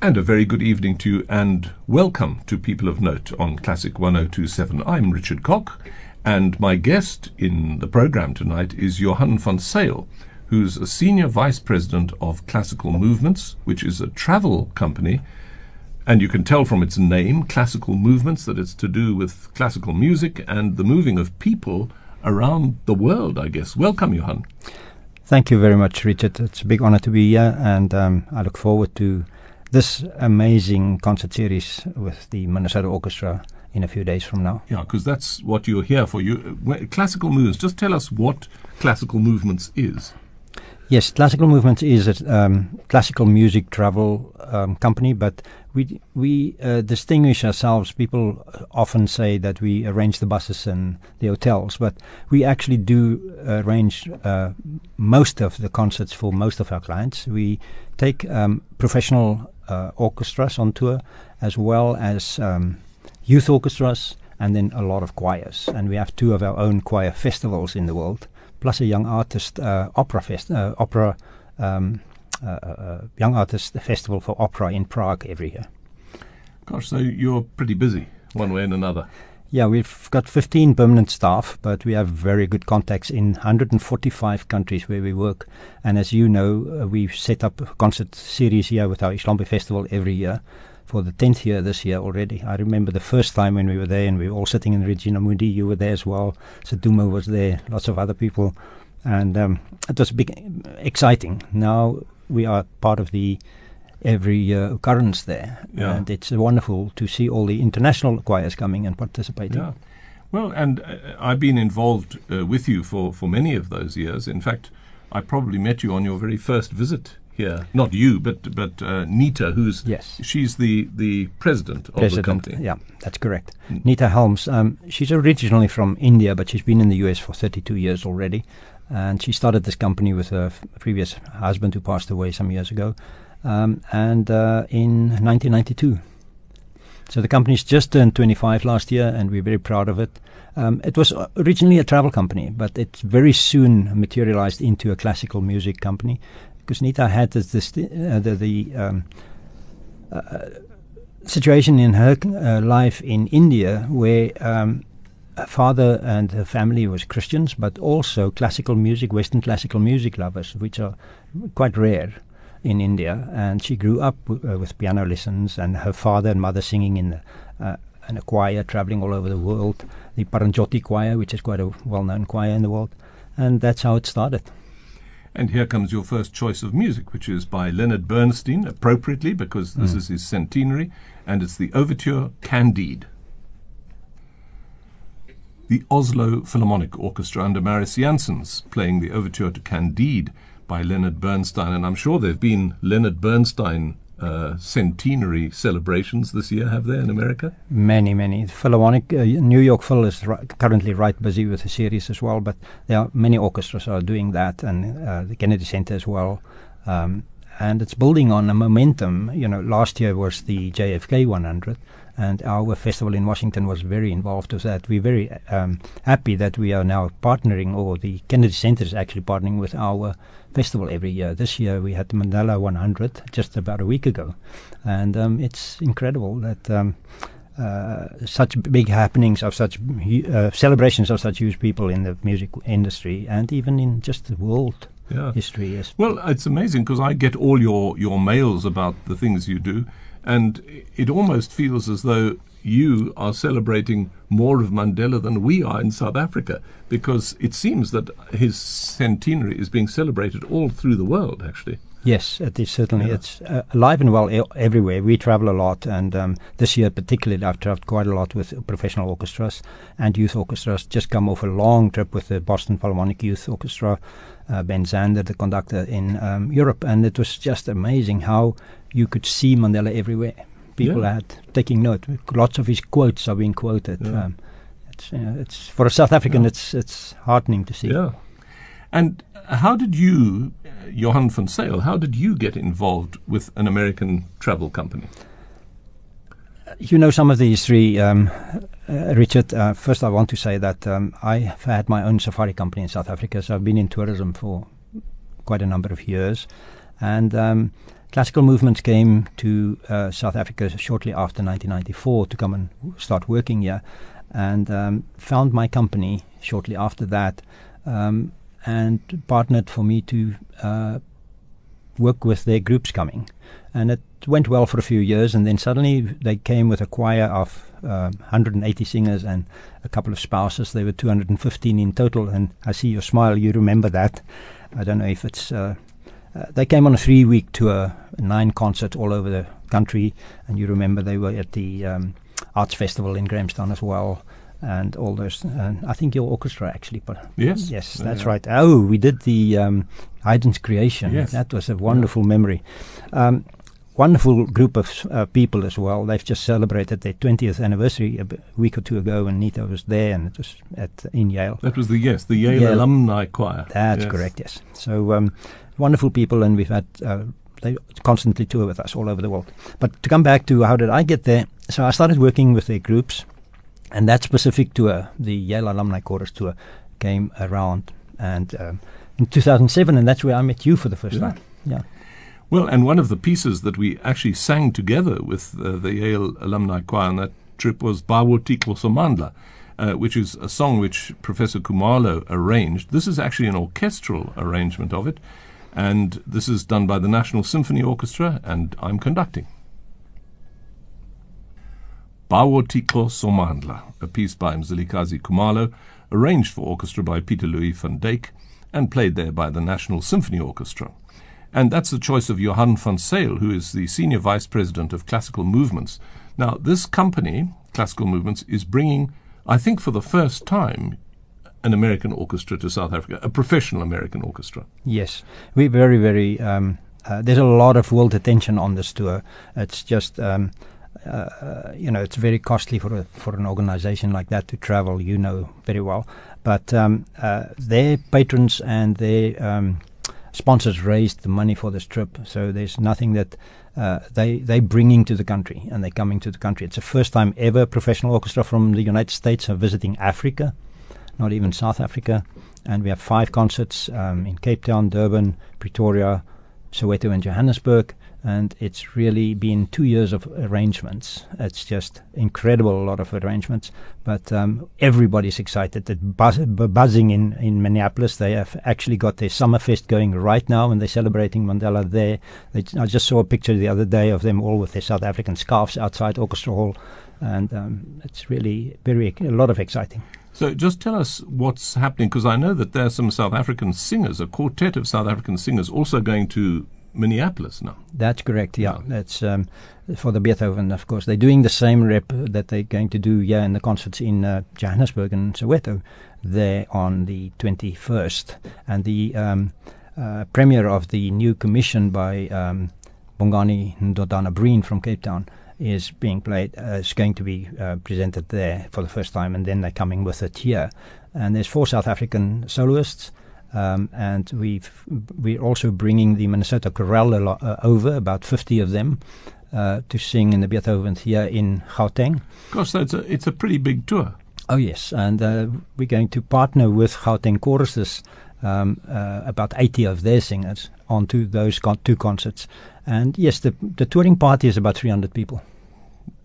And a very good evening to you, and welcome to People of Note on Classic 1027. I'm Richard Cock, and my guest in the program tonight is Johann van Zyl, who's a senior vice president of Classical Movements, which is a travel company. And you can tell from its name, Classical Movements, that it's to do with classical music and the moving of people around the world, I guess. Welcome, Johann. Thank you very much, Richard. It's a big honor to be here, and um, I look forward to this amazing concert series with the Minnesota Orchestra in a few days from now. Yeah, because that's what you're here for. You classical movements. Just tell us what classical movements is. Yes, classical movements is a um, classical music travel um, company, but we we uh, distinguish ourselves. People often say that we arrange the buses and the hotels, but we actually do arrange uh, most of the concerts for most of our clients. We take um, professional uh, orchestras on tour, as well as um, youth orchestras, and then a lot of choirs. And we have two of our own choir festivals in the world, plus a young artist uh, opera fest, uh, opera um, uh, uh, young artist festival for opera in Prague every year. Gosh, so you're pretty busy one way and another. Yeah, we've got 15 permanent staff, but we have very good contacts in 145 countries where we work. And as you know, uh, we've set up a concert series here with our Ihlombe Festival every year for the 10th year this year already. I remember the first time when we were there and we were all sitting in Regina Mundi. You were there as well. Saduma was there, lots of other people. And um, it was big, exciting. Now we are part of the every uh, occurrence there. Yeah. And it's wonderful to see all the international choirs coming and participating. Yeah. Well, and uh, I've been involved uh, with you for, for many of those years. In fact, I probably met you on your very first visit here. Not you, but but uh, Neeta, who's Yes. she's the, the president of President, the company. Yeah, that's correct. Neeta Helms. Um, she's originally from India, but she's been in the US for 32 years already. And she started this company with her f- previous husband who passed away some years ago. Um, and uh, in 1992. So the company's just turned 25 last year, and we're very proud of it. Um, it was originally a travel company, but it very soon materialized into a classical music company because Neeta had this, this uh, the, the um, uh, situation in her uh, life in India where um, her father and her family was Christians, but also classical music, Western classical music lovers, which are quite rare in India. And she grew up w- uh, with piano lessons, and her father and mother singing in the, uh, in a choir, traveling all over the world, the Paranjoti choir, which is quite a well-known choir in the world, and that's how it started. And here comes your first choice of music, which is by Leonard Bernstein, appropriately because this is his centenary, and it's the Overture Candide. The Oslo Philharmonic Orchestra under Mariss Jansons playing the Overture to Candide by Leonard Bernstein. And I'm sure there have been Leonard Bernstein uh, centenary celebrations this year, have there in America? Many, many. Philharmonic, uh, New York Phil is currently right busy with a series as well, but there are many orchestras are doing that, and uh, the Kennedy Center as well. Um, and it's building on a momentum. You know, last year was the JFK 100, and our festival in Washington was very involved with that. We're very um, happy that we are now partnering, or the Kennedy Center is actually partnering with our festival every year. This year we had the Mandela 100 just about a week ago, and um, it's incredible that. Um, uh, such big happenings of such uh, celebrations of such huge people in the music industry and even in just the world Yeah. history is Well, it's amazing because I get all your, your mails about the things you do, and it almost feels as though you are celebrating more of Mandela than we are in South Africa because it seems that his centenary is being celebrated all through the world, actually. Yes, it is certainly. Yeah. It's uh, alive and well everywhere. We travel a lot, and um, this year particularly, I've traveled quite a lot with professional orchestras and youth orchestras. Just come off a long trip with the Boston Philharmonic Youth Orchestra, uh, Ben Zander, the conductor in um, Europe, and it was just amazing how you could see Mandela everywhere. People Yeah. had taking note. Lots of his quotes are being quoted. Yeah. Um, it's, you know, it's for a South African, Yeah. it's it's heartening to see. Yeah. And how did you, uh, Johann van Zyl, how did you get involved with an American travel company? You know some of the history, um, uh, Richard. Uh, first, I want to say that um, I have had my own safari company in South Africa, so I've been in tourism for quite a number of years. And um, classical movements came to uh, South Africa shortly after 1994 to come and start working here, and um, found my company shortly after that, um, and partnered for me to uh, work with their groups coming. And it went well for a few years, and then suddenly they came with a choir of uh, 180 singers and a couple of spouses. They were 215 in total, and I see your smile. You remember that. I don't know if it's. Uh, they came on a three-week tour, nine concerts all over the country, and you remember they were at the um, Arts Festival in Grahamstown as well and all those. And I think your orchestra actually, but yes, yes, that's yeah. right. Oh, we did the um, Haydn's creation. Yes. that was a wonderful yeah. memory. Um, wonderful group of uh, people as well. They've just celebrated their 20th anniversary a week or two ago, and Neeta was there, and it was at in Yale. That was the yes, the Yale, Yale. alumni choir. That's yes. correct. Yes. So um, wonderful people, and we've had. Uh, they constantly tour with us all over the world. But to come back to how did I get there? So I started working with their groups, and that specific tour, the Yale Alumni Chorus tour, came around and um, in 2007, and that's where I met you for the first yeah. time. Yeah. Well, and one of the pieces that we actually sang together with uh, the Yale Alumni Choir on that trip was Bawo Thixo Somandla, uh, which is a song which Professor Khumalo arranged. This is actually an orchestral arrangement of it, and this is done by the National Symphony Orchestra, and I'm conducting. Bawo Thixo Somandla, a piece by Mzilikazi Khumalo, arranged for orchestra by Peter Louis van Dijk, and played there by the National Symphony Orchestra. And that's the choice of Johann van Zyl, who is the Senior Vice President of Classical Movements. Now, this company, Classical Movements, is bringing, I think for the first time, an American orchestra to South Africa, a professional American orchestra. Yes, we're very, very. Um, uh, there's a lot of world attention on this tour. It's just. Um, uh, you know, it's very costly for a, for an organization like that to travel. You know very well, but um, uh, their patrons and their um, sponsors raised the money for this trip, so there's nothing that uh, they they bringing to the country, and they're coming to the country. It's the first time ever professional orchestra from the United States are visiting Africa, not even South Africa, and we have five concerts um, in Cape Town, Durban, Pretoria, Soweto, and Johannesburg and it's really been two years of arrangements. It's just incredible, a lot of arrangements. But um, everybody's excited. That buzz, buzzing in, in Minneapolis. They have actually got their Summerfest going right now, and they're celebrating Mandela there. They, I just saw a picture the other day of them all with their South African scarves outside Orchestra Hall, and um, it's really very a lot of exciting. So just tell us what's happening, because I know that there are some South African singers, a quartet of South African singers, also going to Minneapolis now. That's correct. Yeah, that's um, for the Beethoven. Of course, they're doing the same rep that they're going to do yeah in the concerts in uh, Johannesburg and Soweto there on the 21st, and the um, uh, premiere of the new commission by um, Bongani Ndodana Breen from Cape Town is being played. Uh, is going to be uh, presented there for the first time, and then they're coming with it here. And there's four South African soloists. Um, and we've we're also bringing the Minnesota Chorale uh, over, about 50 of them, uh, to sing in the Beethoven Theatre in Gauteng. Gosh, that's a, it's a pretty big tour. Oh yes, and uh, we're going to partner with Gauteng choruses, um, uh, about 80 of their singers, onto those con- two concerts. And yes, the the touring party is about 300 people.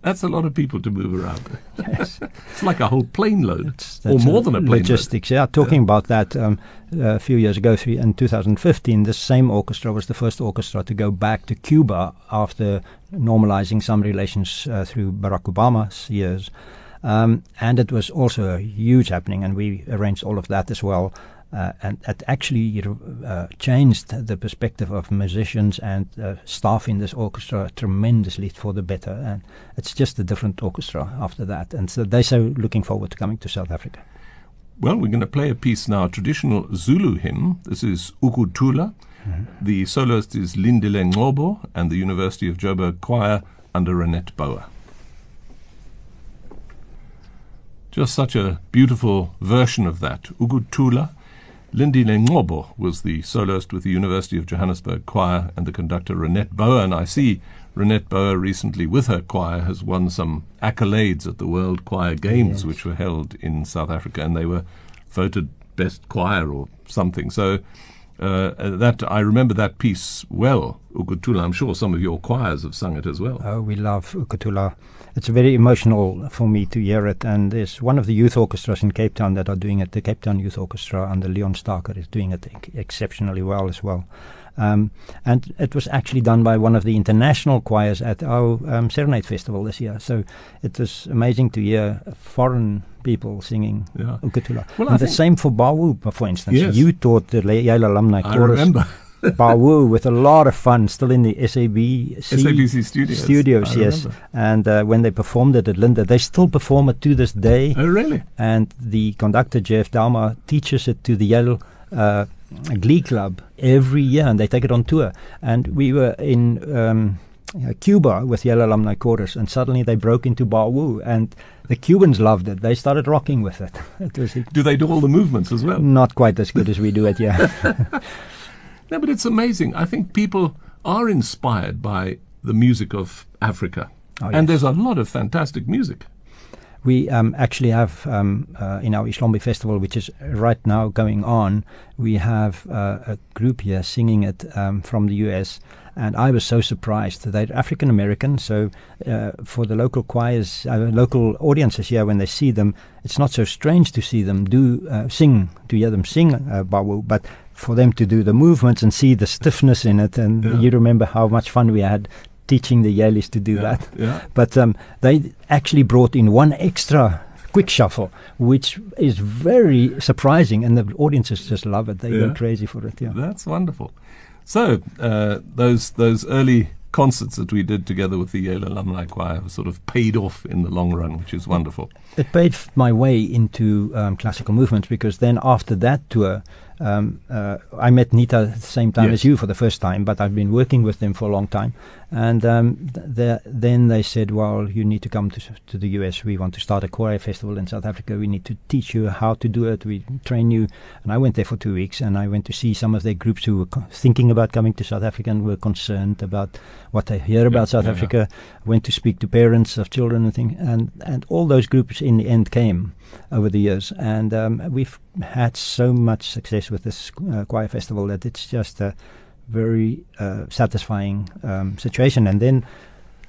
That's a lot of people to move around. Yes. it's like a whole plane load, that's, that's or more than a plane logistics. load. Yeah, talking yeah. about that um, a few years ago, in 2015, this same orchestra was the first orchestra to go back to Cuba after normalizing some relations uh, through Barack Obama's years. Um, and it was also a huge happening, and we arranged all of that as well. Uh, and it actually uh, changed the perspective of musicians and uh, staff in this orchestra tremendously for the better. And it's just a different orchestra after that. And so they're so looking forward to coming to South Africa. Well, we're going to play a piece now, a traditional Zulu hymn. This is Ukuthula. Mm-hmm. The soloist is Lindile Ngcobo and the University of Joburg Choir under Renette Bouwer. Just such a beautiful version of that. Ukuthula Lindile Ngcobo was the soloist with the University of Johannesburg Choir and the conductor Renette Bouwer. And I see Renette Bouwer recently, with her choir, has won some accolades at the World Choir Games, yes. which were held in South Africa, and they were voted best choir or something. So Uh, uh, that I remember that piece well, Ukuthula. I'm sure some of your choirs have sung it as well. Oh, we love Ukuthula. It's very emotional for me to hear it, and there's one of the youth orchestras in Cape Town that are doing it. The Cape Town Youth Orchestra under Leon Starker is doing it exceptionally well as well. Um, and it was actually done by one of the international choirs at our um, Serenade Festival this year. So it was amazing to hear foreign people singing yeah. Ukuthula. Well, and the same for Bawo, for instance. Yes. You taught the Yale alumni I chorus. remember. Bawo with a lot of fun, still in the SABC, SABC studios. Studios, I yes. remember. And uh, when they performed it at Linda, they still perform it to this day. Oh, really? And the conductor, Jeff Douma, teaches it to the Yale uh, Glee Club every year, and they take it on tour. And we were in um, uh, Cuba with Yale Alumni Chorus, and suddenly they broke into Bawo, and the Cubans loved it. They started rocking with it. it was Do they do all the movements as well? not quite as good as we do it, yeah. No, but it's amazing. I think people are inspired by the music of Africa. Oh, And there's a lot of fantastic music. We um, actually have um, uh, in our Ihlombe festival, which is right now going on, we have uh, a group here singing it um, from the US. And I was so surprised. That they're African American, so uh, for the local choirs, uh, local audiences here, when they see them, it's not so strange to see them do uh, sing, to hear them sing uh, Bawo, but for them to do the movements and see the stiffness in it. And Yeah. you remember how much fun we had teaching the Yalies to do yeah. that. Yeah. But um, they actually brought in one extra quick shuffle, which is very surprising, and the audiences just love it. They Yeah. go crazy for it. Yeah. That's wonderful. So uh, those those early concerts that we did together with the Yale Alumni Choir have sort of paid off in the long run, which is wonderful. It paid my way into um, classical movements because then after that tour, um, uh, I met Neeta at the same time Yes. as you for the first time, but I've been working with them for a long time. And um, th- then they said, well, you need to come to, to the US. We want to start a choir festival in South Africa. We need to teach you how to do it. We train you. And I went there for two weeks and I went to see some of their groups who were co- thinking about coming to South Africa and were concerned about what they hear about South yeah, yeah. Africa. Went to speak to parents of children and things. And, and all those groups in the end came over the years. And um, we've had so much success with this uh, choir festival that it's just a very uh, satisfying um, situation. And then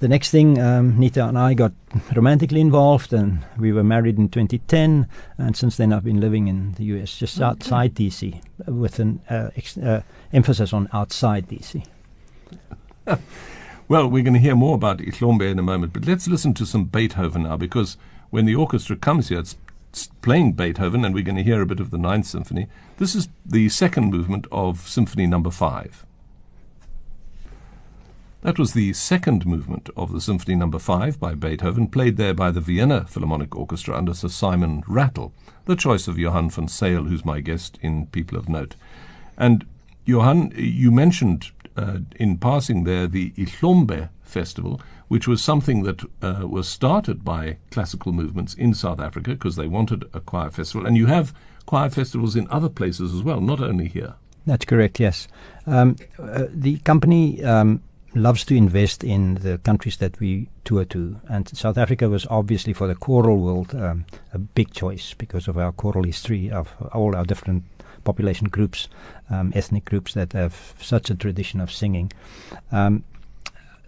the next thing, um, Neeta and I got romantically involved, and we were married in 2010. And since then, I've been living in the US, just Okay. outside DC, with an uh, ex- uh, emphasis on outside DC. Well, we're going to hear more about Ihlombe in a moment, but let's listen to some Beethoven now, because when the orchestra comes here, it's it's playing Beethoven, and we're going to hear a bit of the Ninth Symphony. This is the second movement of Symphony Number Five. That was the second movement of the Symphony Number Five by Beethoven, played there by the Vienna Philharmonic Orchestra under Sir Simon Rattle, the choice of Johann van Zyl, who's my guest in People of Note. And Johann, you mentioned uh, in passing there the Ihlombe Festival, which was something that uh, was started by classical movements in South Africa because they wanted a choir festival. And you have choir festivals in other places as well, not only here. That's correct, yes. Um, uh, the company um, loves to invest in the countries that we tour to, and South Africa was obviously for the choral world um, a big choice because of our choral history of all our different population groups, um, ethnic groups that have such a tradition of singing.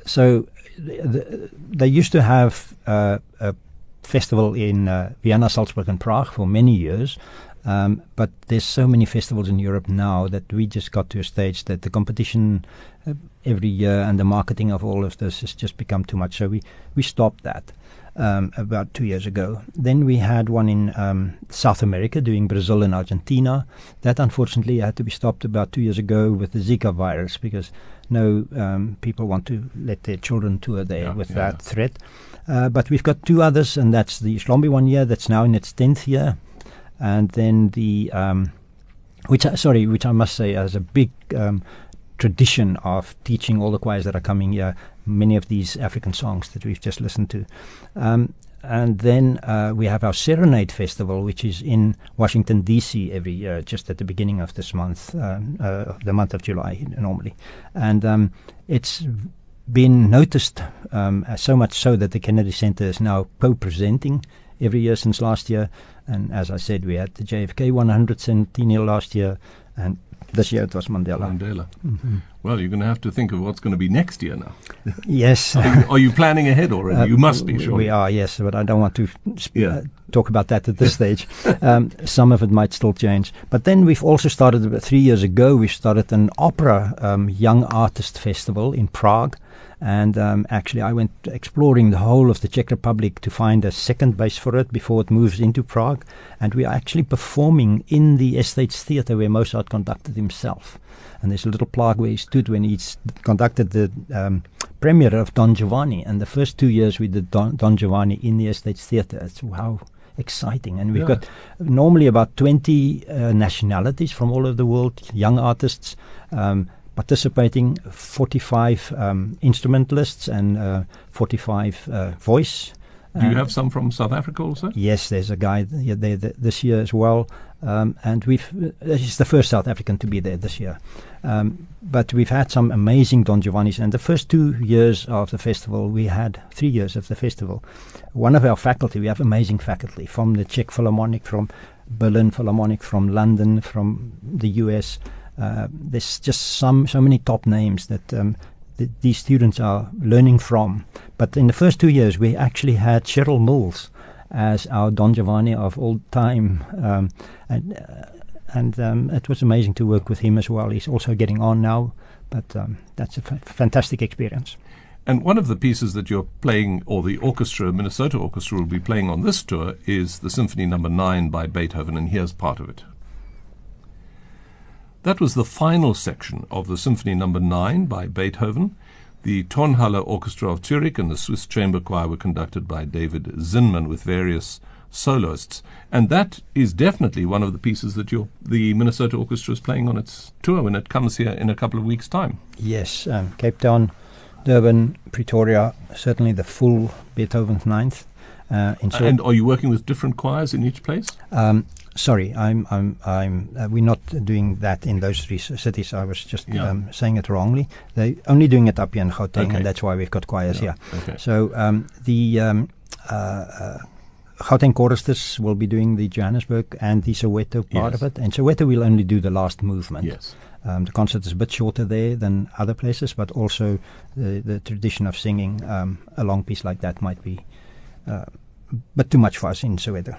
So th- th- they used to have uh, a festival in uh, Vienna, Salzburg, and Prague for many years. Um, but there's so many festivals in Europe now that we just got to a stage that the competition uh, every year and the marketing of all of this has just become too much. So we, we stopped that um, about two years ago. Then we had one in um, South America doing Brazil and Argentina. That unfortunately had to be stopped about two years ago with the Zika virus because no um, people want to let their children tour there Yeah, with yeah, that threat. Uh, but we've got two others, and that's the Ihlombe one year that's now in its 10th year and then the um, which I, sorry, which I must say has a big um, tradition of teaching all the choirs that are coming here many of these African songs that we've just listened to. Um, and then uh, we have our Serenade Festival, which is in Washington D.C. every year, just at the beginning of this month, um, uh, the month of July normally, and um, it's been noticed um, uh, so much so that the Kennedy Center is now co-presenting every year since last year. And as I said, we had the JFK 100th centennial last year, and This year it was Mandela. Mandela. Well, you're going to have to think of what's going to be next year now. Yes. Are you, are you planning ahead already? Uh, you must be, sure. We are, yes, but I don't want to sp- Yeah. uh, talk about that at this stage. Um, some of it might still change. But then we've also started, about three years ago, we started an opera um, young artist festival in Prague. And um, actually, I went exploring the whole of the Czech Republic to find a second base for it before it moves into Prague. And we are actually performing in the Estates Theatre where Mozart conducted himself. And there's a little plaque where he stood when he conducted the um, premiere of Don Giovanni. And the first two years we did Don, Don Giovanni in the Estates Theatre. It's wow, exciting. And we've Yeah. got normally about 20 uh, nationalities from all over the world, young artists. Um, participating 45 um, instrumentalists and uh, 45 uh, voice Do you and- have some from South Africa also? Yes, there's a guy th- there th- this year as well, um, and we've he's the first South African to be there this year. Um, but we've had some amazing Don Giovannis, and the first two years of the festival, we had three years of the festival. One of our faculty, we have amazing faculty from the Czech Philharmonic, from Berlin Philharmonic, from London, from the US. Uh, there's just some so many top names that um, th- these students are learning from. But in the first two years, we actually had Sherrill Milnes as our Don Giovanni of all time, um, and uh, and um, it was amazing to work with him as well. He's also getting on now, but um, that's a fantastic experience. And one of the pieces that you're playing, or the orchestra, Minnesota Orchestra, will be playing on this tour is the Symphony Number Nine by Beethoven, and here's part of it. That was the final section of the Symphony Number Nine by Beethoven. The Tonhalle Orchestra of Zurich and the Swiss Chamber Choir were conducted by David Zinman with various soloists, and that is definitely one of the pieces that the Minnesota Orchestra is playing on its tour when it comes here in a couple of weeks' time. Yes, um, Cape Town, Durban, Pretoria, certainly the full Beethoven's Ninth. Uh, in Zurich. And are you working with different choirs in each place? Um, sorry, I'm, I'm, I'm. Uh, we're not doing that in those three cities. I was just Yeah. um, saying it wrongly. They're only doing it up here in Gauteng, Okay. and that's why we've got choirs Yeah, here. okay. So um, the um, uh, uh, Gauteng choristers will be doing the Johannesburg and the Soweto part Yes. of it, and Soweto will only do the last movement. Yes. Um, the concert is a bit shorter there than other places, but also the, the tradition of singing um, a long piece like that might be, uh, but too much for us in Soweto.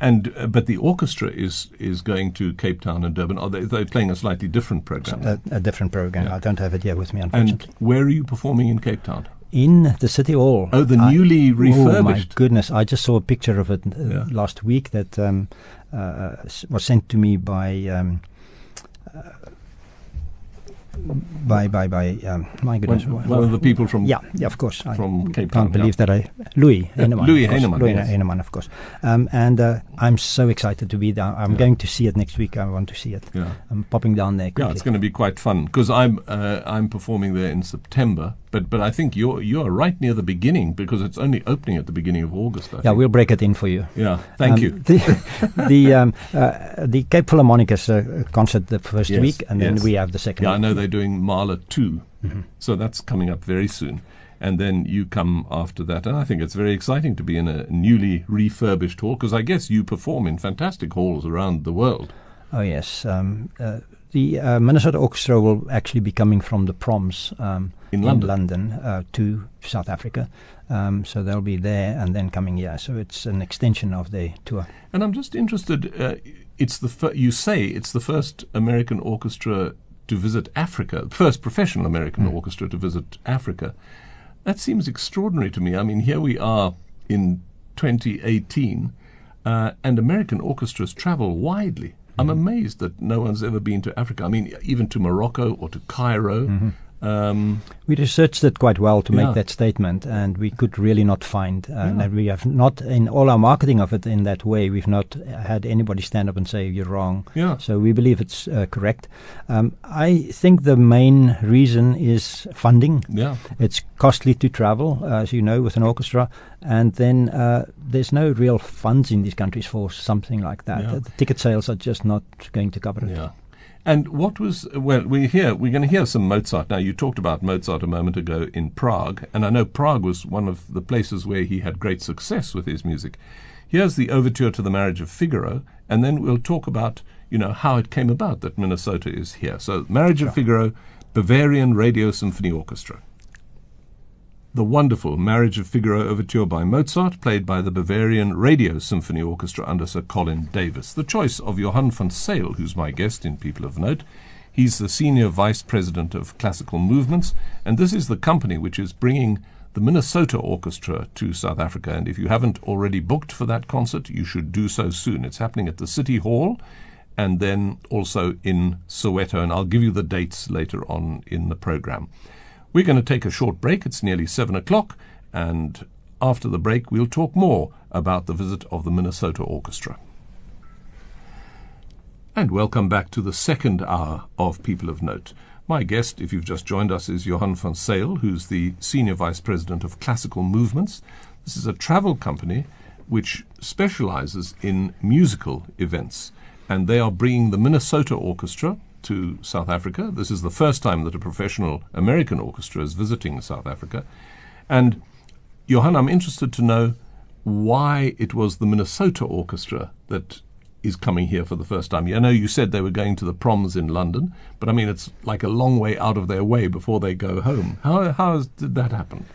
And uh, but the orchestra is is going to Cape Town and Durban. Are they they're playing a slightly different program? a, a different program. Yeah. I don't have it here with me, and unfortunately. where are you performing in Cape Town? in the city hall. Oh, the I- newly Oh my goodness! I just saw a picture of it uh, Yeah. last week that um, uh, was sent to me by. Um, by by by um, my goodness one, one of the people from yeah yeah of course. I from Cape Town. can't believe that I Louis Yeah, Heinemann Louis Heinemann, Louis yes. Heinemann of course. Um, and uh, I'm so excited to be there. I'm Yeah. going to see it next week. I want to see it. Yeah. I'm popping down there Yeah, it's going to be quite fun because I'm uh, I'm performing there in September, but but I think you're you're right near the beginning because it's only opening at the beginning of August. I yeah think. we'll break it in for you yeah. Thank Um, you. The the, um, uh, the Cape Philharmonic is a concert the first Yes, week, and then yes. we have the second. Yeah, I know they're doing Mahler 2. Mm-hmm. So that's coming up very soon. And then you come after that. And I think it's very exciting to be in a newly refurbished hall because I guess you perform in fantastic halls around the world. Oh yes, um, uh, the uh, Minnesota Orchestra will actually be coming from the Proms um, In London. London, uh, to South Africa. Um, so they'll be there and then coming here. So it's an extension of the tour. And I'm just interested. Uh, it's the fir- you say it's the first American orchestra to visit Africa, first professional American orchestra to visit Africa. That seems extraordinary to me. I mean, here we are in 2018, uh, and American orchestras travel widely. I'm amazed that no one's ever been to Africa. I mean, even to Morocco or to Cairo. Mm-hmm. Um, We researched it quite well to Yeah. make that statement, and we could really not find. Uh, Yeah. And we have not, in all our marketing of it in that way, we've not had anybody stand up and say you're wrong. yeah, So we believe it's uh, correct. Um, I think the main reason is funding. yeah, It's costly to travel, uh, as you know, with an orchestra, and then uh, there's no real funds in these countries for something like that. Yeah. The ticket sales are just not going to cover it. yeah. And what was well? We hear we're going to hear some Mozart now. You talked about Mozart a moment ago in Prague, and I know Prague was one of the places where he had great success with his music. Here's the overture to the Marriage of Figaro, and then we'll talk about you know, how it came about that Minnesota is here. So, Marriage of Figaro, Bavarian Radio Symphony Orchestra. The wonderful Marriage of Figaro overture by Mozart, played by the Bavarian Radio Symphony Orchestra under Sir Colin Davis. The choice of Johann van Zyl, who's my guest in People of Note. He's the Senior Vice President of Classical Movements, and this is the company which is bringing the Minnesota Orchestra to South Africa. And if you haven't already booked for that concert, you should do so soon. It's happening at the City Hall and then also in Soweto, and I'll give you the dates later on in the program. We're going to take a short break. It's nearly seven o'clock, and after the break, we'll talk more about the visit of the Minnesota Orchestra. And welcome back to the second hour of People of Note. My guest, if you've just joined us, is Johann van Zyl, who's the Senior Vice President of Classical Movements. This is a travel company which specializes in musical events, and they are bringing the Minnesota Orchestra, to South Africa. This is the first time that a professional American orchestra is visiting South Africa. And Johann, I'm interested to know why it was the Minnesota Orchestra that is coming here for the first time. I know you said they were going to the proms in London, but I mean, it's like a long way out of their way before they go home. How, how did that happen?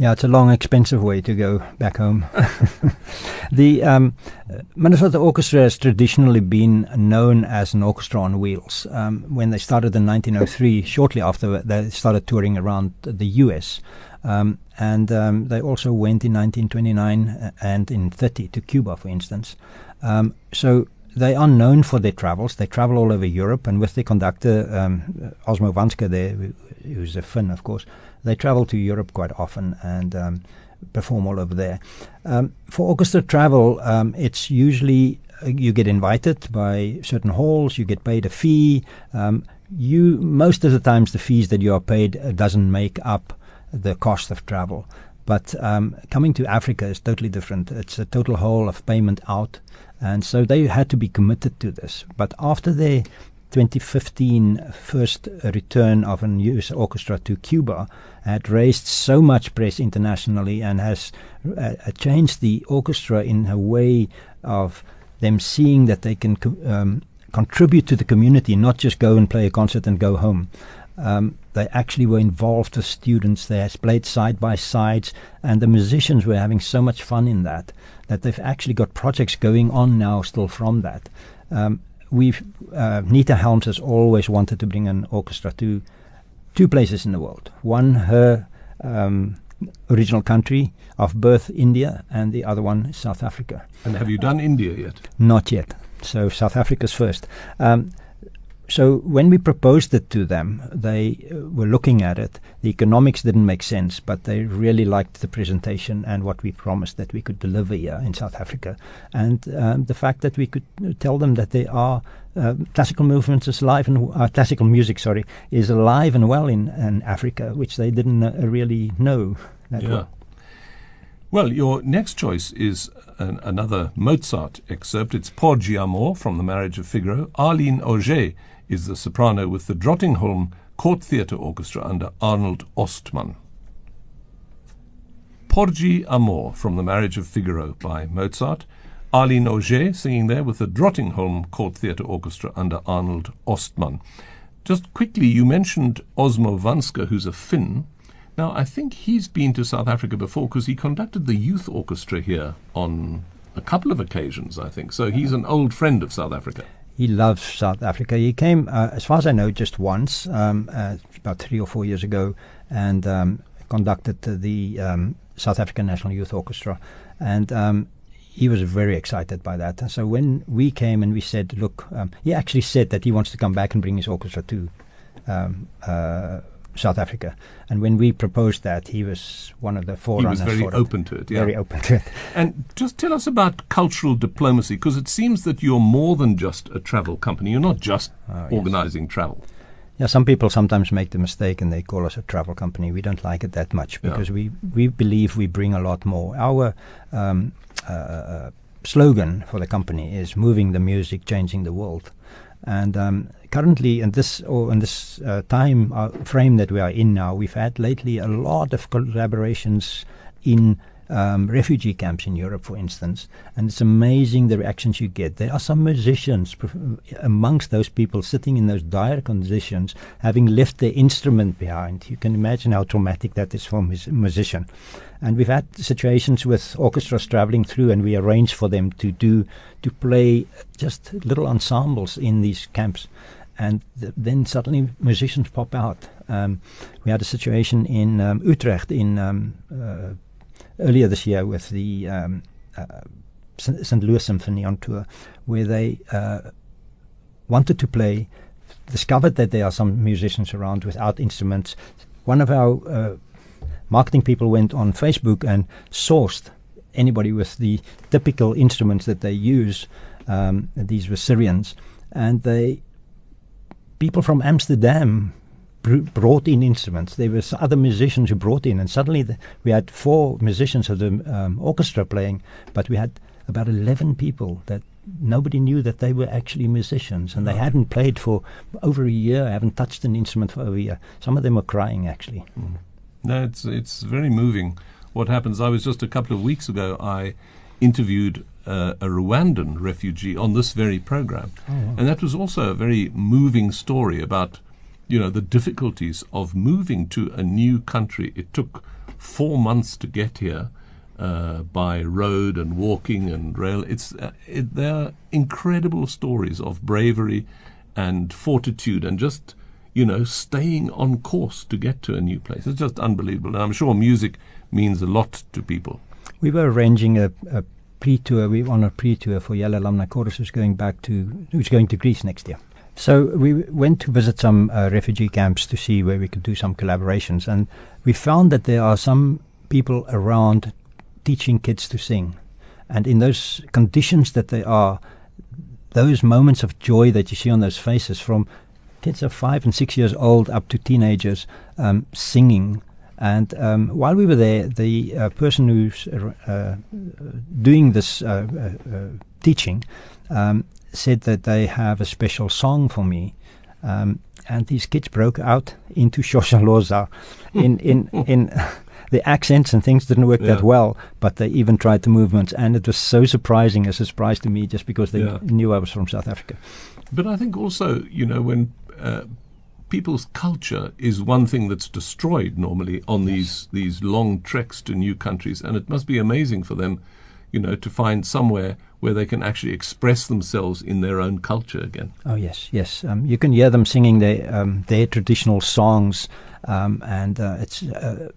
Yeah, it's a long, expensive way to go back home. the um, Minnesota Orchestra has traditionally been known as an orchestra on wheels. Um, when they started in 1903, shortly after they started touring around the U.S., um, and um, they also went in 1929 and in 30 to Cuba, for instance. Um, so they are known for their travels. They travel all over Europe, and with their conductor um, Osmo Vanska, there, who's a Finn, of course, they travel to Europe quite often and um, perform all over there. Um, for orchestra travel, um, it's usually uh, you get invited by certain halls, you get paid a fee. Um, you most of the times the fees that you are paid uh, doesn't make up the cost of travel. But um, coming to Africa is totally different. It's a total whole of payment out, and so they had to be committed to this. But after they 2015 first return of a U.S. orchestra to Cuba had raised so much press internationally and has uh, uh, changed the orchestra in a way of them seeing that they can co- um, contribute to the community, not just go and play a concert and go home. Um, they actually were involved with students. They played side by sides, and the musicians were having so much fun in that that they've actually got projects going on now still from that. Um, we've uh, Neeta Helms has always wanted to bring an orchestra to two places in the world. One, her um, original country of birth, India, and the other one, South Africa. And have you done India yet? Not yet. So South Africa's first. Um, so when we proposed it to them, they uh, were looking at it. The economics didn't make sense, but they really liked the presentation and what we promised that we could deliver here in South Africa, and um, the fact that we could tell them that they are uh, classical movements is alive and uh, classical music, sorry, is alive and well in, in Africa, which they didn't uh, really know that Yeah. well. Well, your next choice is an, another Mozart excerpt. It's Porgi Amor from The Marriage of Figaro. Arleen Auger is the soprano with the Drottningholm Court Theatre Orchestra under Arnold Ostman. Porgi Amor from The Marriage of Figaro by Mozart. Arleen Auger singing there with the Drottningholm Court Theatre Orchestra under Arnold Ostman. Just quickly, you mentioned Osmo Vanska, who's a Finn. Now, I think he's been to South Africa before because he conducted the youth orchestra here on a couple of occasions, I think. So he's an old friend of South Africa. He loves South Africa. He came, uh, as far as I know, just once, um, uh, about three or four years ago, and um, conducted the um, South African National Youth Orchestra. And um, he was very excited by that. And so when we came and we said, look, um, he actually said that he wants to come back and bring his orchestra to um, uh, South Africa. And when we proposed that, he was one of the forerunners. He was very for it. open to it. Yeah. Very open to it. And just tell us about cultural diplomacy because it seems that you're more than just a travel company. You're not just Oh, yes. organizing travel. Yeah, some people sometimes make the mistake and they call us a travel company. We don't like it that much Yeah. because we, we believe we bring a lot more. Our um, uh, uh, slogan for the company is moving the music, changing the world. And um, currently, in this or in this uh, time uh, frame that we are in now, we've had lately a lot of collaborations in um, refugee camps in Europe, for instance, and it's amazing the reactions you get. There are some musicians amongst those people sitting in those dire conditions, having left their instrument behind. You can imagine how traumatic that is for a musician. And we've had situations with orchestras traveling through, and we arrange for them to do to play just little ensembles in these camps. And th- then suddenly musicians pop out. Um, we had a situation in um, Utrecht in um, uh, earlier this year with the um, uh, St. Louis Symphony on tour, where they uh, wanted to play, discovered that there are some musicians around without instruments. One of our uh, marketing people went on Facebook and sourced anybody with the typical instruments that they use. Um, these were Syrians, and they people from Amsterdam brought in instruments. There were other musicians who brought in, and suddenly the, we had four musicians of the um, orchestra playing, but we had about eleven people that nobody knew that they were actually musicians, and they hadn't played for over a year, haven't touched an instrument for over a year. Some of them were crying actually. Mm. No, it's it's very moving. What happens? I was just a couple of weeks ago. I interviewed uh, a Rwandan refugee on this very program, oh, wow. and that was also a very moving story about you know the difficulties of moving to a new country. It took four months to get here. Uh, by road and walking and rail. It's uh, it, are incredible stories of bravery and fortitude and just you know, staying on course to get to a new place. It's just unbelievable. And I'm sure music means a lot to people. We were arranging a, a pre-tour. We on a pre-tour for Yale Alumni Chorus, who's going back to, who's going to Greece next year. So we went to visit some uh, refugee camps to see where we could do some collaborations, and we found that there are some people around teaching kids to sing, and in those conditions that they are, those moments of joy that you see on those faces from kids of five and six years old up to teenagers um, singing. And um, while we were there, the uh, person who's uh, uh doing this uh, uh, teaching um, said that they have a special song for me. Um, and these kids broke out into Shosholoza in, in, in the accents and things didn't work yeah. that well, but they even tried the movements, and it was so surprising, a surprise to me just because they yeah. knew I was from South Africa. But I think also, you know, when uh, people's culture is one thing that's destroyed normally on yes. these these long treks to new countries, and it must be amazing for them, you know, to find somewhere where they can actually express themselves in their own culture again. Oh yes, yes. Um, you can hear them singing their um, their traditional songs, um, and uh, it's. Uh,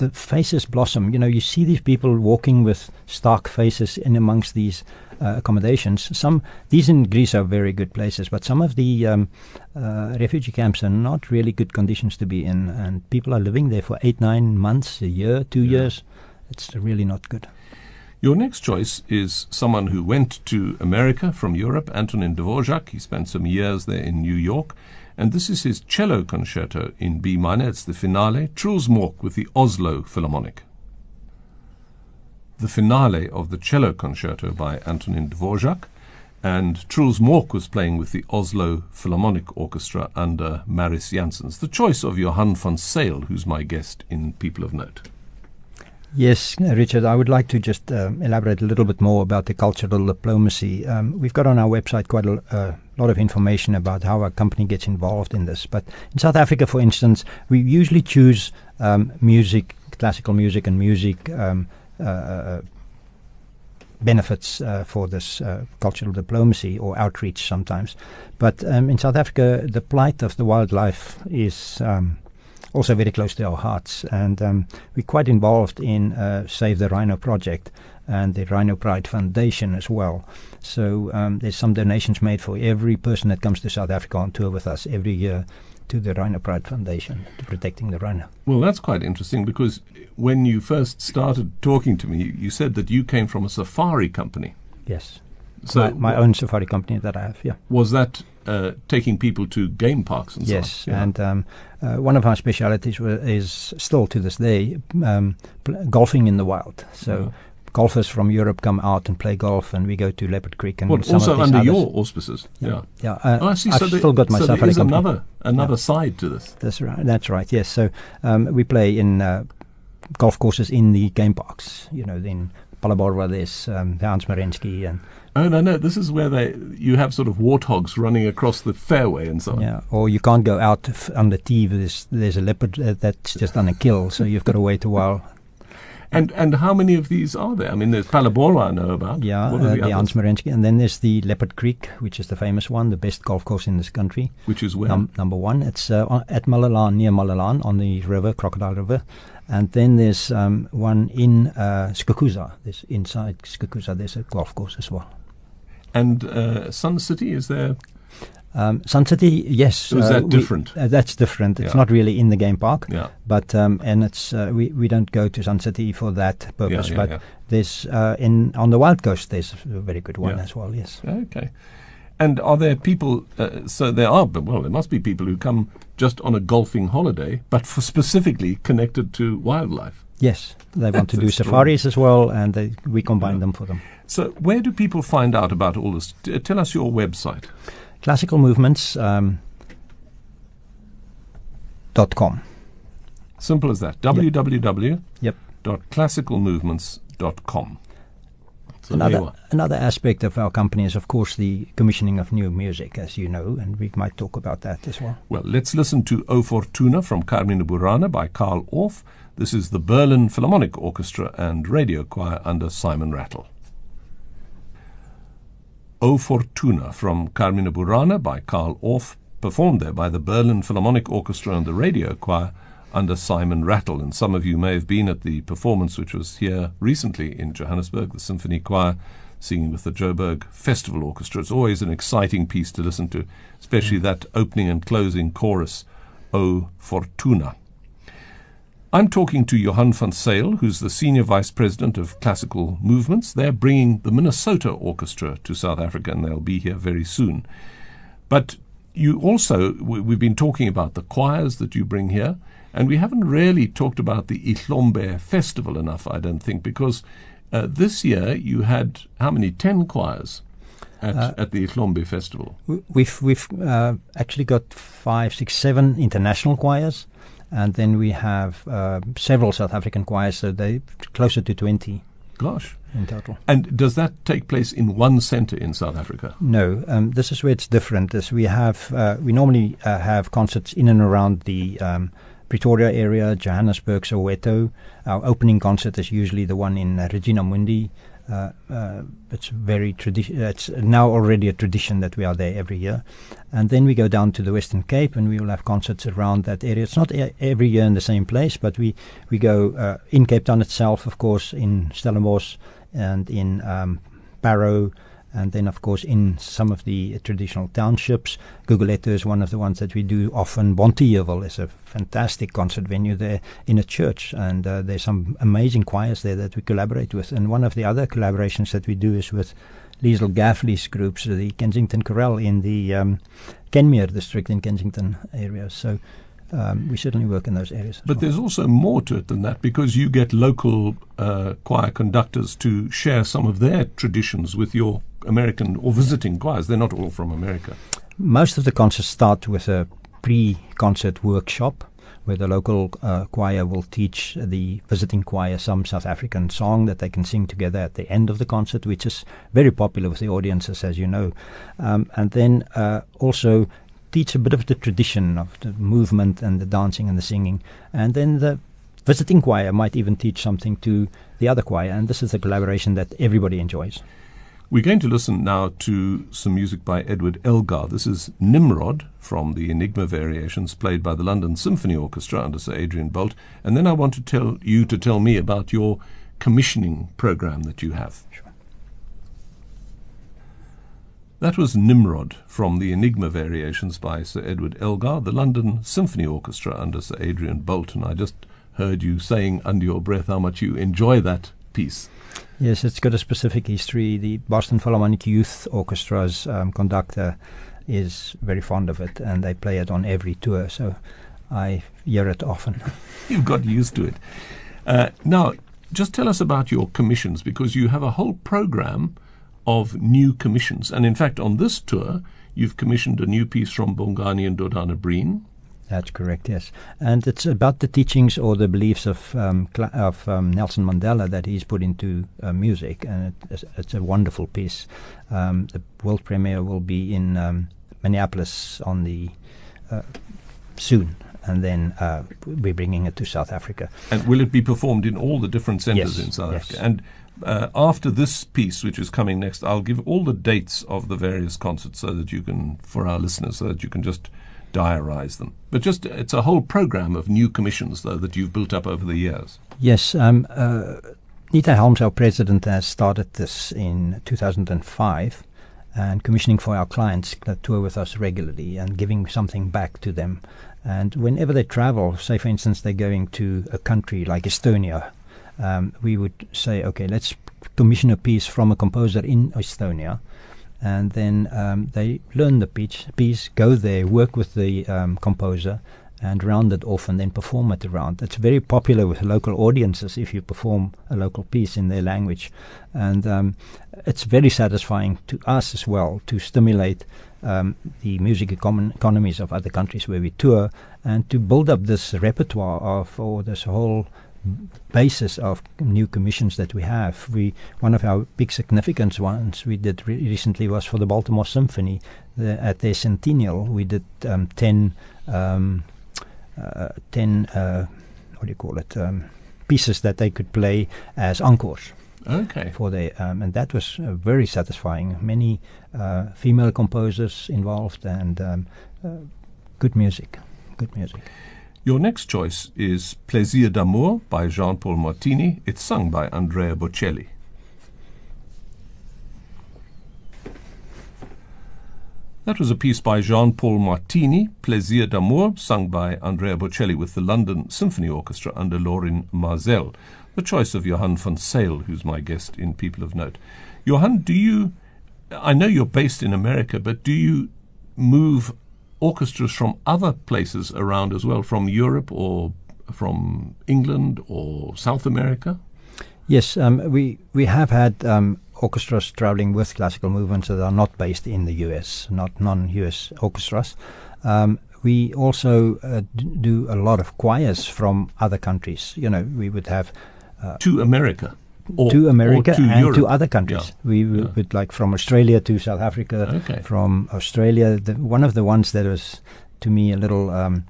the faces blossom. You know, you see these people walking with stark faces in amongst these uh, accommodations. Some these in Greece are very good places, but some of the um, uh, refugee camps are not really good conditions to be in, and people are living there for eight, nine months, a year, two yeah. years. It's really not good. Your next choice is someone who went to America from Europe, Antonin Dvorak. He spent some years there in New York. And this is his cello concerto in B minor. It's the finale. Truls Mork with the Oslo Philharmonic the finale of the cello concerto by Antonin Dvorak, and Truls Mork was playing with the Oslo Philharmonic Orchestra under Mariss Jansons. The choice of Johann van Zyl, who's my guest in People of Note. Yes, Richard, I would like to just uh, elaborate a little bit more about the cultural diplomacy. Um, we've got on our website quite a uh, lot of information about how our company gets involved in this. But in South Africa, for instance, we usually choose um, music, classical music, and music um, uh, uh, benefits uh, for this uh, cultural diplomacy or outreach sometimes. But um, in South Africa, the plight of the wildlife is um, also very close to our hearts, and um, we're quite involved in uh, Save the Rhino project and the Rhino Pride Foundation as well. So um, there's some donations made for every person that comes to South Africa on tour with us every year to the Rhino Pride Foundation to protecting the rhino. Well, that's quite interesting because when you first started talking to me, you said that you came from a safari company. Yes. So my, my own safari company that I have. Yeah. Was that uh, taking people to game parks and yes, so on? Yes, and um, uh, one of our specialities is still to this day um, pl- golfing in the wild. So golfers from Europe come out and play golf, and we go to Leopard Creek. And well, also under others. your auspices. Yeah, yeah. yeah. Uh, oh, I see. I've so still got my so there is another another yeah. side to this. That's right. That's right. Yes. So um, we play in. Uh, golf courses in the game parks. You know, in Phalaborwa, there's um, Hans Merensky and Oh no, no! This is where they you have sort of warthogs running across the fairway and so on. Yeah, or you can't go out on the tee. There's there's a leopard uh, that's just on a kill, so you've got to wait a while. And and how many of these are there? I mean, there's Phalaborwa I know about. Yeah, uh, the the? Hans and then there's the Leopard Creek, which is the famous one, the best golf course in this country. Which is where? Num- number one, it's uh, at Malelane, near Malelane, on the river, Crocodile River. And then there's um, one in uh, Skukuza. There's inside Skukuza, there's a golf course as well. And uh, Sun City is there? Um, Sun City, yes. Or is uh, that we- different? uh, that's different. It's Yeah. not really in the game park, Yeah. but um, and it's uh, we we don't go to Sun City for that purpose. yeah, but yeah. there's uh, in on the Wild Coast there's a very good one as well. Yes. Okay. And are there people? Uh, so there are. But well, there must be people who come just on a golfing holiday, but for specifically connected to wildlife. Yes, they want to do safaris as well, and they, we combine them for them. So where do people find out about all this? T- tell us your website. Classical movements. Um, dot com. Simple as that. www. Yep. Dot classicalmovements.com. So Another another aspect of our company is, of course, the commissioning of new music, as you know, and we might talk about that as well. Well, let's listen to O Fortuna from Carmina Burana by Carl Orff. This is the Berlin Philharmonic Orchestra and Radio Choir under Simon Rattle. O Fortuna from Carmina Burana by Carl Orff, performed there by the Berlin Philharmonic Orchestra and the Radio Choir under Simon Rattle. And some of you may have been at the performance which was here recently in Johannesburg, the Symphony Choir singing with the Joburg Festival Orchestra. It's always an exciting piece to listen to, especially that opening and closing chorus, O Fortuna. I'm talking to Johann van Zyl, who's the Senior Vice President of Classical Movements. They're bringing the Minnesota Orchestra to South Africa, and they'll be here very soon. But you also, we- we've been talking about the choirs that you bring here, and we haven't really talked about the Ihlombe Festival enough, I don't think, because uh, this year you had how many? Ten choirs at, at the Ihlombe Festival. We- We've we've uh, actually got five, six, seven international choirs, and then we have uh, several South African choirs, so they closer to twenty Gosh. in total. And does that take place in one centre in South Africa? No, um, this is where it's different. Is we have uh, we normally uh, have concerts in and around the um, Pretoria area, Johannesburg, Soweto. Our opening concert is usually the one in uh, Regina Mundi. Uh, uh, it's very tradi- uh, It's now already a tradition that we are there every year, and then we go down to the Western Cape, and we will have concerts around that area. It's not every year in the same place, but we we go uh, in Cape Town itself, of course, in Stellenbosch and in um, Barrow, and then of course in some of the traditional townships. Gugulethu is one of the ones that we do often. Bonteheuwel is a fantastic concert venue there in a church, and uh, there's some amazing choirs there that we collaborate with. And one of the other collaborations that we do is with Liesl Gaffley's groups, the Kensington Chorale in the um, Kenmere district in Kensington area. So. Um, we certainly work in those areas. But well. there's also more to it than that because you get local uh, choir conductors to share some of their traditions with your American or visiting choirs. They're not all from America. Most of the concerts start with a pre-concert workshop where the local uh, choir will teach the visiting choir some South African song that they can sing together at the end of the concert, which is very popular with the audiences, as you know. Um, and then uh, also teach a bit of the tradition of the movement and the dancing and the singing. And then the visiting choir might even teach something to the other choir. And this is a collaboration that everybody enjoys. We're going to listen now to some music by Edward Elgar. This is Nimrod from the Enigma Variations, played by the London Symphony Orchestra under Sir Adrian Boult. And then I want to tell you to tell me about your commissioning program that you have. Sure. That was Nimrod from the Enigma Variations by Sir Edward Elgar, the London Symphony Orchestra under Sir Adrian Boult. And I just heard you saying under your breath how much you enjoy that piece. Yes, it's got a specific history. The Boston Philharmonic Youth Orchestra's um, conductor is very fond of it, and they play it on every tour. So I hear it often. You've got used to it. Uh, now, just tell us about your commissions because you have a whole program of new commissions. And in fact, on this tour, you've commissioned a new piece from Bongani Ndodana-Breen. That's correct, yes. And it's about the teachings or the beliefs of um, cl- of um, Nelson Mandela that he's put into uh, music, and it, it's, it's, a wonderful piece. Um, the world premiere will be in um, Minneapolis on the uh, soon, and then uh, we're bringing it to South Africa. And will it be performed in all the different centres yes, in South yes. Africa? And uh, after this piece, which is coming next, I'll give all the dates of the various concerts so that you can, for our listeners, so that you can just diarise them. But just it's a whole program of new commissions, though, that you've built up over the years. Yes. Um, uh, Neeta Helms, our president, has started this in 2005 and commissioning for our clients that tour with us regularly and giving something back to them. And whenever they travel, say for instance they're going to a country like Estonia, um, we would say, okay, let's commission a piece from a composer in Estonia and then um, they learn the piece, piece, go there, work with the um, composer, and round it off, and then perform it around. It's very popular with local audiences if you perform a local piece in their language, and um, it's very satisfying to us as well to stimulate um, the music econ- economies of other countries where we tour, and to build up this repertoire of or this whole basis of new commissions that we have. We one of our big significant ones we did re- recently was for the Baltimore Symphony the, at their centennial. We did um, ten um, uh, ten uh, what do you call it um, pieces that they could play as encores. Okay. For the um, and that was uh, very satisfying. Many uh, female composers involved and um, uh, good music. Good music. Your next choice is Plaisir d'amour by Jean Paul Martini. It's sung by Andrea Bocelli. That was a piece by Jean Paul Martini, Plaisir d'amour, sung by Andrea Bocelli with the London Symphony Orchestra under Lorin Maazel, the choice of Johann van Zyl, who's my guest in People of Note. Johann, do you, I know you're based in America, but do you move orchestras from other places around as well, from Europe or from England or South America? Yes, um, we we have had um, orchestras traveling with classical movements that are not based in the US, not non-US orchestras. Um, we also uh, d- do a lot of choirs from other countries. You know, we would have uh, to America. Or, to America to and Europe. to other countries. Yeah. We Yeah. would like from Australia to South Africa, Okay. from Australia. The, one of the ones that was to me a little. Um,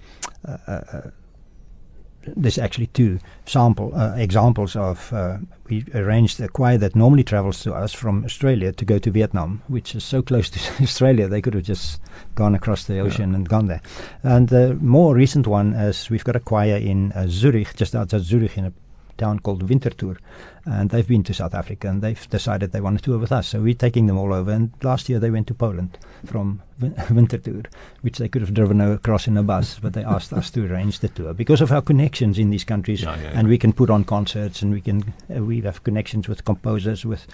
uh, uh, there's actually two sample uh, examples of uh, we arranged a choir that normally travels to us from Australia to go to Vietnam, which is so close to Australia they could have just gone across the ocean and gone there. And the more recent one is we've got a choir in uh, Zurich, just outside Zurich, in a town called Winterthur, and they've been to South Africa and they've decided they want to tour with us. So we're taking them all over. And last year they went to Poland from Win- Winterthur, which they could have driven across in a bus, but they asked us to arrange the tour because of our connections in these countries, Yeah, yeah, and yeah. we can put on concerts and we can uh, we have connections with composers, with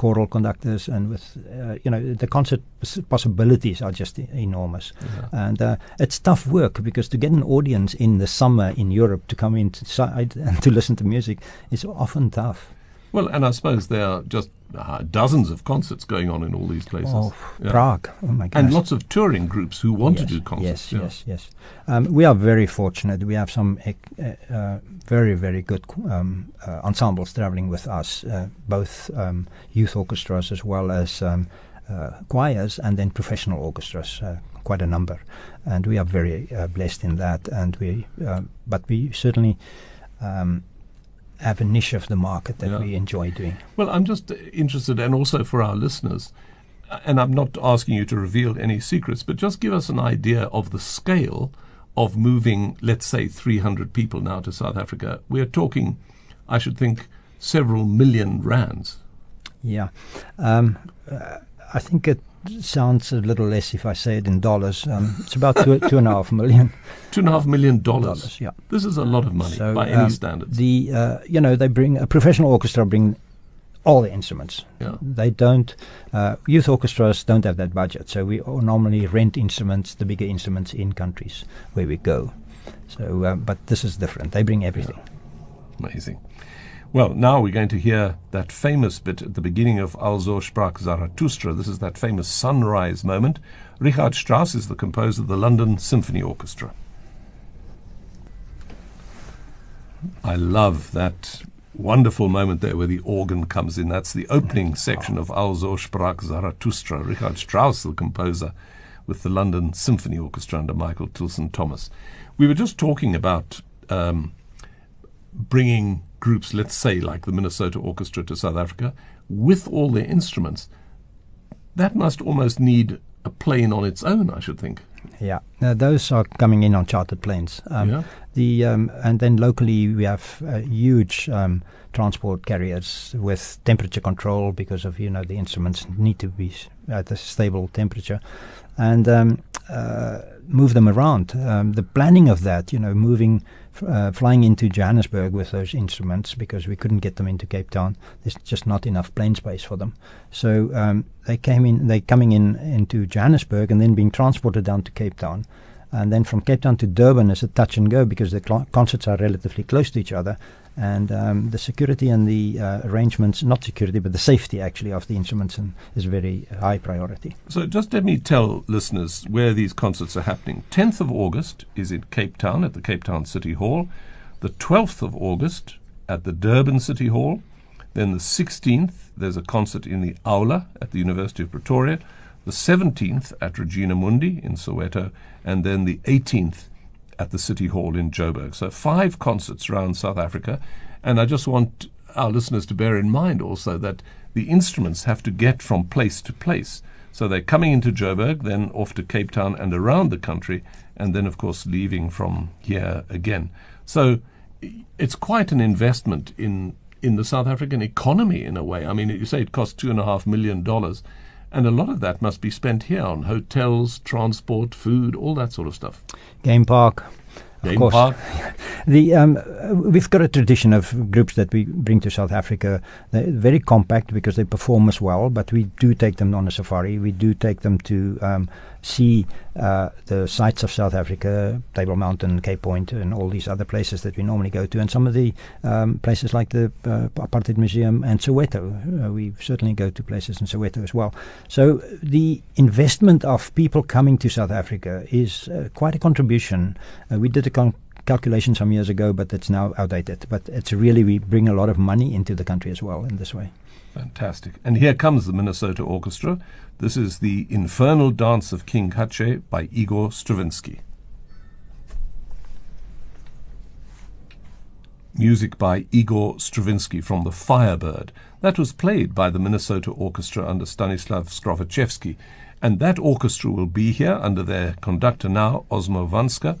choral conductors, and with uh, you know the concert possibilities are just enormous. And uh, it's tough work because to get an audience in the summer in Europe to come inside and to listen to music is often tough. Well, and I suppose there are just uh, dozens of concerts going on in all these places. Oh, Yeah. Prague! Oh my goodness! And lots of touring groups who want yes, to do concerts. Yes, yeah. yes, yes. Um, we are very fortunate. We have some uh, uh, very, very good um, uh, ensembles traveling with us, uh, both um, youth orchestras as well as um, uh, choirs, and then professional orchestras. Uh, quite a number, and we are very uh, blessed in that. And we, but we certainly. Um, have a niche of the market that Yeah. we enjoy doing. Well, I'm just interested, and also for our listeners, and I'm not asking you to reveal any secrets, but just give us an idea of the scale of moving, let's say, 300 people now to South Africa. We're talking, I should think, several million rands. Yeah. Um, uh, I think it sounds a little less if I say it in dollars. Um, it's about two, two and a half million Two and a half million dollars. dollars. Yeah. This is a lot of money So, by any um, standards. The uh, you know they bring a professional orchestra bring all the instruments. Yeah. They don't. Uh, youth orchestras don't have that budget, so we all normally rent instruments, the bigger instruments, in countries where we go. So, uh, but this is different. They bring everything. Amazing. Well, now we're going to hear that famous bit at the beginning of Also sprach Zarathustra. This is that famous sunrise moment. Richard Strauss is the composer of the London Symphony Orchestra. I love that wonderful moment there where the organ comes in. That's the opening section of Also sprach Zarathustra, Richard Strauss, the composer, with the London Symphony Orchestra under Michael Tilson Thomas. We were just talking about um, bringing groups, let's say like the Minnesota Orchestra to South Africa, with all their instruments. That must almost need a plane on its own, I should think. Yeah, now, those are coming in on chartered planes. Um, Yeah. The um, and then locally we have uh, huge um, transport carriers with temperature control because of you know the instruments need to be at a stable temperature, and um, uh, move them around. Um, the planning of that, you know, moving. Uh, flying into Johannesburg with those instruments because we couldn't get them into Cape Town. There's just not enough plane space for them. So um, they came in. They coming in into Johannesburg and then being transported down to Cape Town, and then from Cape Town to Durban is a touch and go because the cl- concerts are relatively close to each other, and um, the security and the uh, arrangements, not security, but the safety actually of the instruments is very high priority. So just let me tell listeners where these concerts are happening. 10th of August is in Cape Town at the Cape Town City Hall. The 12th of August at the Durban City Hall. Then the 16th, there's a concert in the Aula at the University of Pretoria. The 17th at Regina Mundi in Soweto. And then the 18th at the City Hall in Joburg. So five concerts around South Africa. And I just want our listeners to bear in mind also that the instruments have to get from place to place. So they're coming into Joburg, then off to Cape Town and around the country, and then, of course, leaving from here again. So it's quite an investment in, in the South African economy, in a way. I mean, you say it costs two and a half million dollars, and a lot of that must be spent here on hotels, transport, food, all that sort of stuff. Game Park. of Game course. park. The um, we've got a tradition of groups that we bring to South Africa. They're very compact because they perform as well. But we do take them on a safari. We do take them to um, see uh, the sites of South Africa, Table Mountain, Cape Point, and all these other places that we normally go to, and some of the um, places like the uh, Apartheid Museum and Soweto. Uh, we certainly go to places in Soweto as well. So the investment of people coming to South Africa is uh, quite a contribution. Uh, we did a con- calculation some years ago, but it's now outdated. But it's really we bring a lot of money into the country as well in this way. Fantastic. And here comes the Minnesota Orchestra. This is the Infernal Dance of King Kastchei by Igor Stravinsky. Music by Igor Stravinsky from The Firebird. That was played by the Minnesota Orchestra under Stanislaw Skrowaczewski. And that orchestra will be here under their conductor now, Osmo Vanska,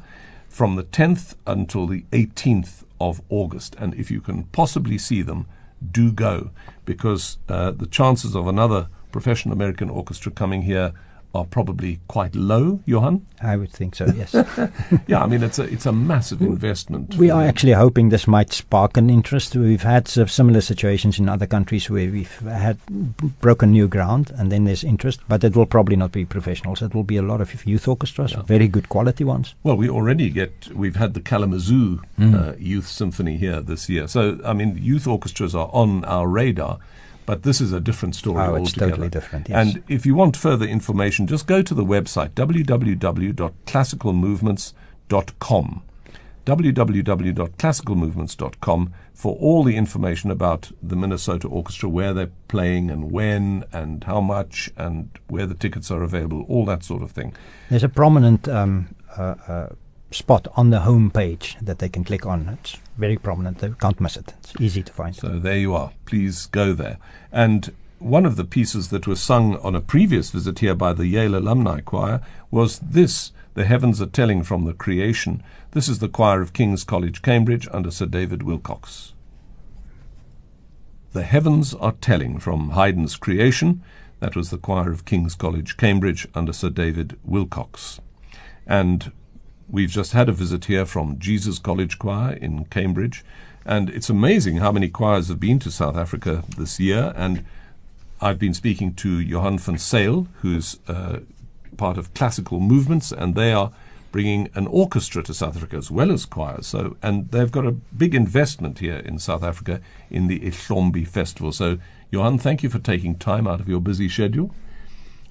from the 10th until the 18th of August. And if you can possibly see them, do go because uh, the chances of another professional American orchestra coming here are probably quite low, Johann. I would think so. Yes, Yeah, I mean it's a it's a massive investment. we are them. actually hoping this might spark an interest. We've had similar situations in other countries where we've had broken new ground, and then there's interest. But it will probably not be professionals. It will be a lot of youth orchestras, Yeah. very good quality ones. Well, we already get we've had the Kalamazoo uh, Youth Symphony here this year. So I mean, youth orchestras are on our radar, but this is a different story Oh, it's altogether. totally different. Yes. And if you want further information, just go to the website www.classicalmovements.com. www.classicalmovements.com for all the information about the Minnesota Orchestra, where they're playing and when and how much and where the tickets are available, all that sort of thing. There's a prominent um, uh, uh, spot on the home page that they can click on. It's very prominent. They can't miss it. It's easy to find. So there you are. Please go there. And one of the pieces that was sung on a previous visit here by the Yale Alumni Choir was this The Heavens Are Telling from the Creation. This is the choir of King's College, Cambridge, under Sir David Willcocks. The Heavens Are Telling from Haydn's Creation. That was the choir of King's College, Cambridge, under Sir David Willcocks. And We've just had a visit here from Jesus College Choir in Cambridge, and it's amazing how many choirs have been to South Africa this year. And I've been speaking to Johann van Zyl, who's uh, part of classical movements, and they are bringing an orchestra to South Africa as well as choirs. So, and they've got a big investment here in South Africa in the Ihlombe Festival. So, Johann, thank you for taking time out of your busy schedule.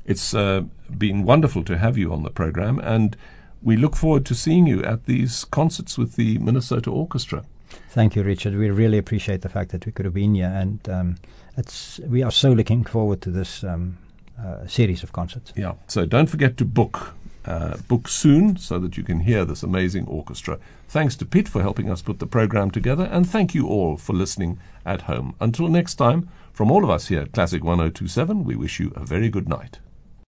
It's uh, been wonderful to have you on the program, and we look forward to seeing you at these concerts with the Minnesota Orchestra. Thank you, Richard. We really appreciate the fact that we could have been here, and um, it's we are so looking forward to this um, uh, series of concerts. Yeah. So don't forget to book. Uh, book soon so that you can hear this amazing orchestra. Thanks to Pete for helping us put the program together, and thank you all for listening at home. Until next time, from all of us here at Classic 1027, we wish you a very good night.